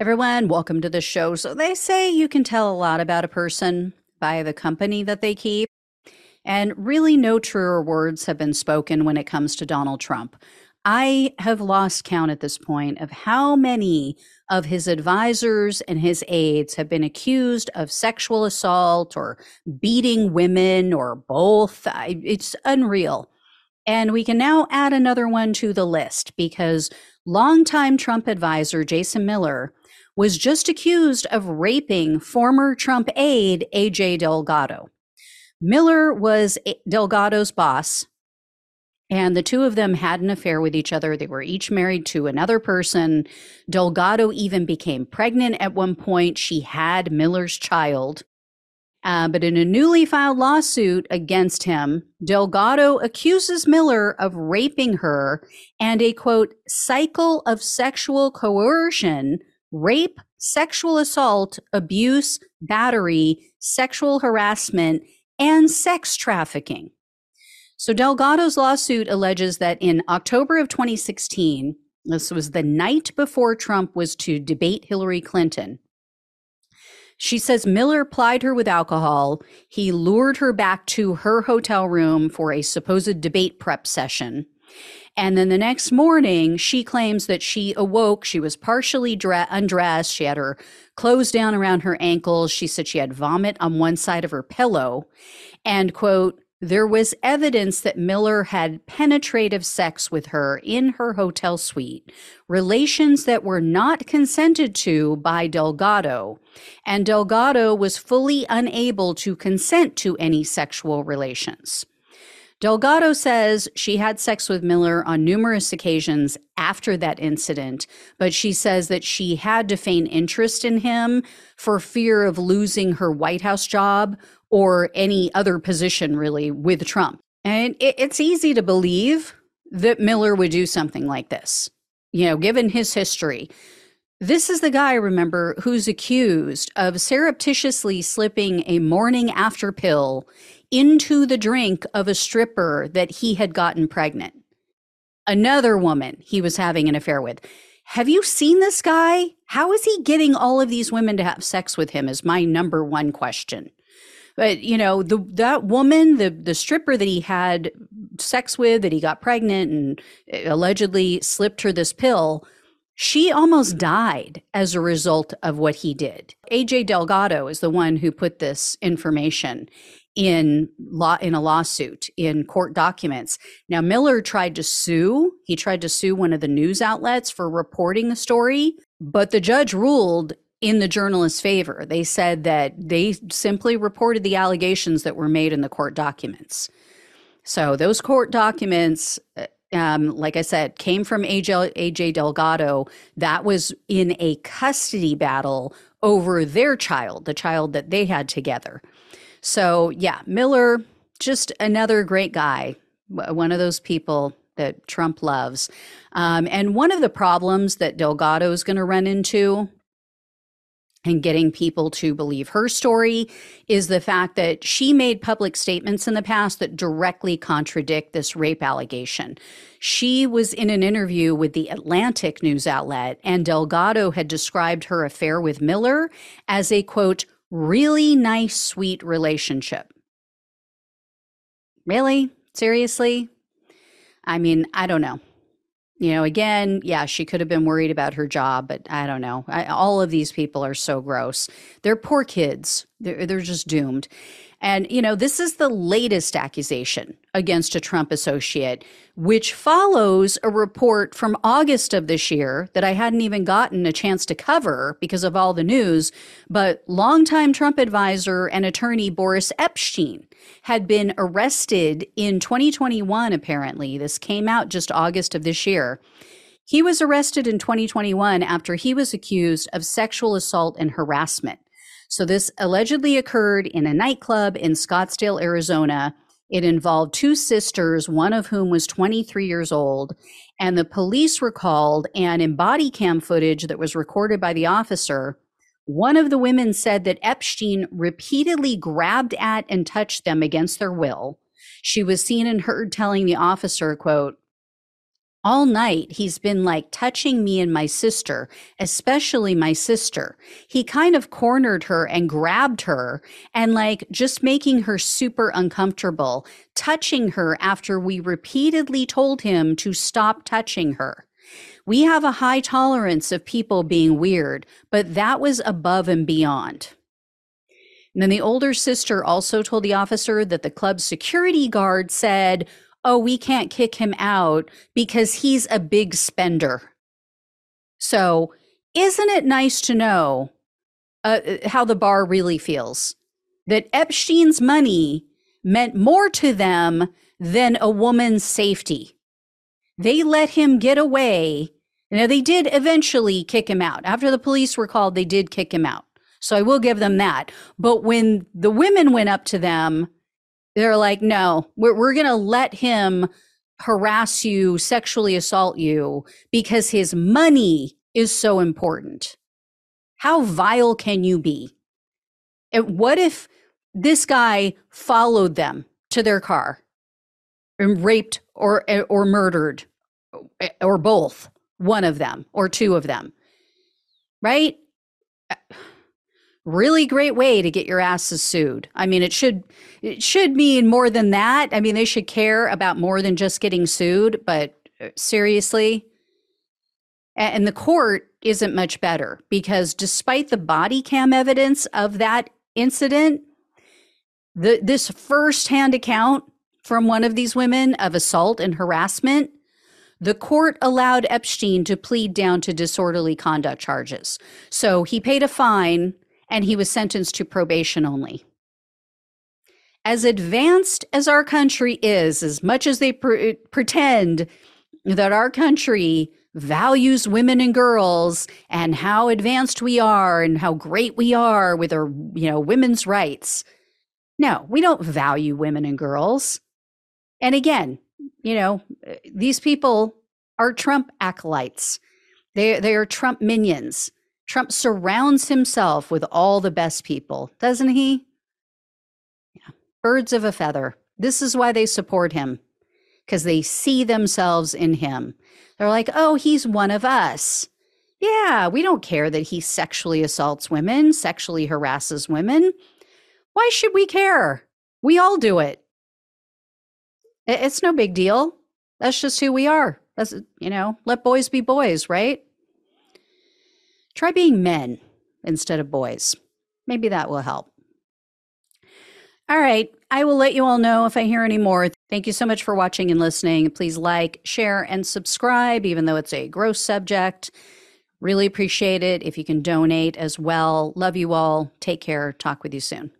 Everyone, welcome to the show. So, they say you can tell a lot about a person by the company that they keep. And really, no truer words have been spoken when it comes to Donald Trump. I have lost count at this point of how many of his advisors and his aides have been accused of sexual assault or beating women or both. It's unreal. And we can now add another one to the list because longtime Trump advisor Jason Miller was just accused of raping former Trump aide AJ Delgado. Miller was Delgado's boss, and the two of them had an affair with each other. They were each married to another person. Delgado even became pregnant at one point. She had Miller's child. Uh, but in a newly filed lawsuit against him, Delgado accuses Miller of raping her and a quote, cycle of sexual coercion rape, sexual assault, abuse, battery, sexual harassment, and sex trafficking. So Delgado's lawsuit alleges that in October of 2016, this was the night before Trump was to debate Hillary Clinton. She says Miller plied her with alcohol. He lured her back to her hotel room for a supposed debate prep session. And then the next morning, she claims that she awoke. She was partially dre- undressed. She had her clothes down around her ankles. She said she had vomit on one side of her pillow. And, quote, there was evidence that Miller had penetrative sex with her in her hotel suite, relations that were not consented to by Delgado, and Delgado was fully unable to consent to any sexual relations. Delgado says she had sex with Miller on numerous occasions after that incident, but she says that she had to feign interest in him for fear of losing her White House job or any other position really with Trump. And it's easy to believe that Miller would do something like this, you know, given his history. This is the guy, remember, who's accused of surreptitiously slipping a morning after pill into the drink of a stripper that he had gotten pregnant. Another woman he was having an affair with. Have you seen this guy? How is he getting all of these women to have sex with him? Is my number one question. But you know, the that woman, the the stripper that he had sex with, that he got pregnant and eh, allegedly slipped her this pill, she almost died as a result of what he did. AJ Delgado is the one who put this information in law in a lawsuit in court documents. Now Miller tried to sue. He tried to sue one of the news outlets for reporting the story, but the judge ruled in the journalist's favor. They said that they simply reported the allegations that were made in the court documents. So those court documents uh, um, like I said, came from AJ, AJ Delgado. That was in a custody battle over their child, the child that they had together. So, yeah, Miller, just another great guy, one of those people that Trump loves. Um, and one of the problems that Delgado is going to run into and getting people to believe her story is the fact that she made public statements in the past that directly contradict this rape allegation. She was in an interview with the Atlantic news outlet, and Delgado had described her affair with Miller as a quote, really nice, sweet relationship. Really? Seriously? I mean, I don't know. You know, again, yeah, she could have been worried about her job, but I don't know. I, all of these people are so gross. They're poor kids. They're, they're just doomed. And, you know, this is the latest accusation against a Trump associate, which follows a report from August of this year that I hadn't even gotten a chance to cover because of all the news. But longtime Trump advisor and attorney Boris Epshteyn had been arrested in 2021, apparently. This came out just August of this year. He was arrested in 2021 after he was accused of sexual assault and harassment. So this allegedly occurred in a nightclub in Scottsdale, Arizona. It involved two sisters, one of whom was 23 years old. And the police recalled and in body cam footage that was recorded by the officer, one of the women said that Epshteyn repeatedly grabbed at and touched them against their will. She was seen and heard telling the officer, quote, all night he's been like touching me and my sister, especially my sister. He kind of cornered her and grabbed her and like just making her super uncomfortable, touching her after we repeatedly told him to stop touching her. We have a high tolerance of people being weird, but that was above and beyond. And then the older sister also told the officer that the club's security guard said, oh, we can't kick him out because he's a big spender. So, isn't it nice to know uh, uh, how the bar really feels? That Epshteyn's money meant more to them than a woman's safety. They let him get away. Now, they did eventually kick him out. After the police were called, they did kick him out. So I will give them that. But when the women went up to them, they're like, no, we're, we're going to let him harass you, sexually assault you because his money is so important. How vile can you be? And what if this guy followed them to their car and raped or eh, or murdered eh, or both, one of them or two of them? Right? Really great way to get your asses sued. I mean, it should it should mean more than that. I mean, they should care about more than just getting sued, but uh, seriously. And the court isn't much better because despite the body cam evidence of that incident, the this first-hand account from one of these women of assault and harassment, the court allowed Epshteyn to plead down to disorderly conduct charges. So he paid a fine and he was sentenced to probation only. As advanced as our country is, as much as they pre- pretend that our country values women and girls and how advanced we are and how great we are with our, you know, women's rights. No, we don't value women and girls. And again, you know, these people are Trump acolytes. They they are Trump minions. Trump surrounds himself with all the best people, doesn't he? Yeah. Birds of a feather. This is why they support him, because they see themselves in him. They're like, oh, he's one of us. Yeah, we don't care that he sexually assaults women, sexually harasses women. Why should we care? We all do it. It's no big deal. That's just who we are. That's, you know, let boys be boys, right? Try being men instead of boys. Maybe that will help. All right. I will let you all know if I hear any more. Thank you so much for watching and listening. Please like, share, and subscribe, even though it's a gross subject. Really appreciate it if you can donate as well. Love you all. Take care. Talk with you soon.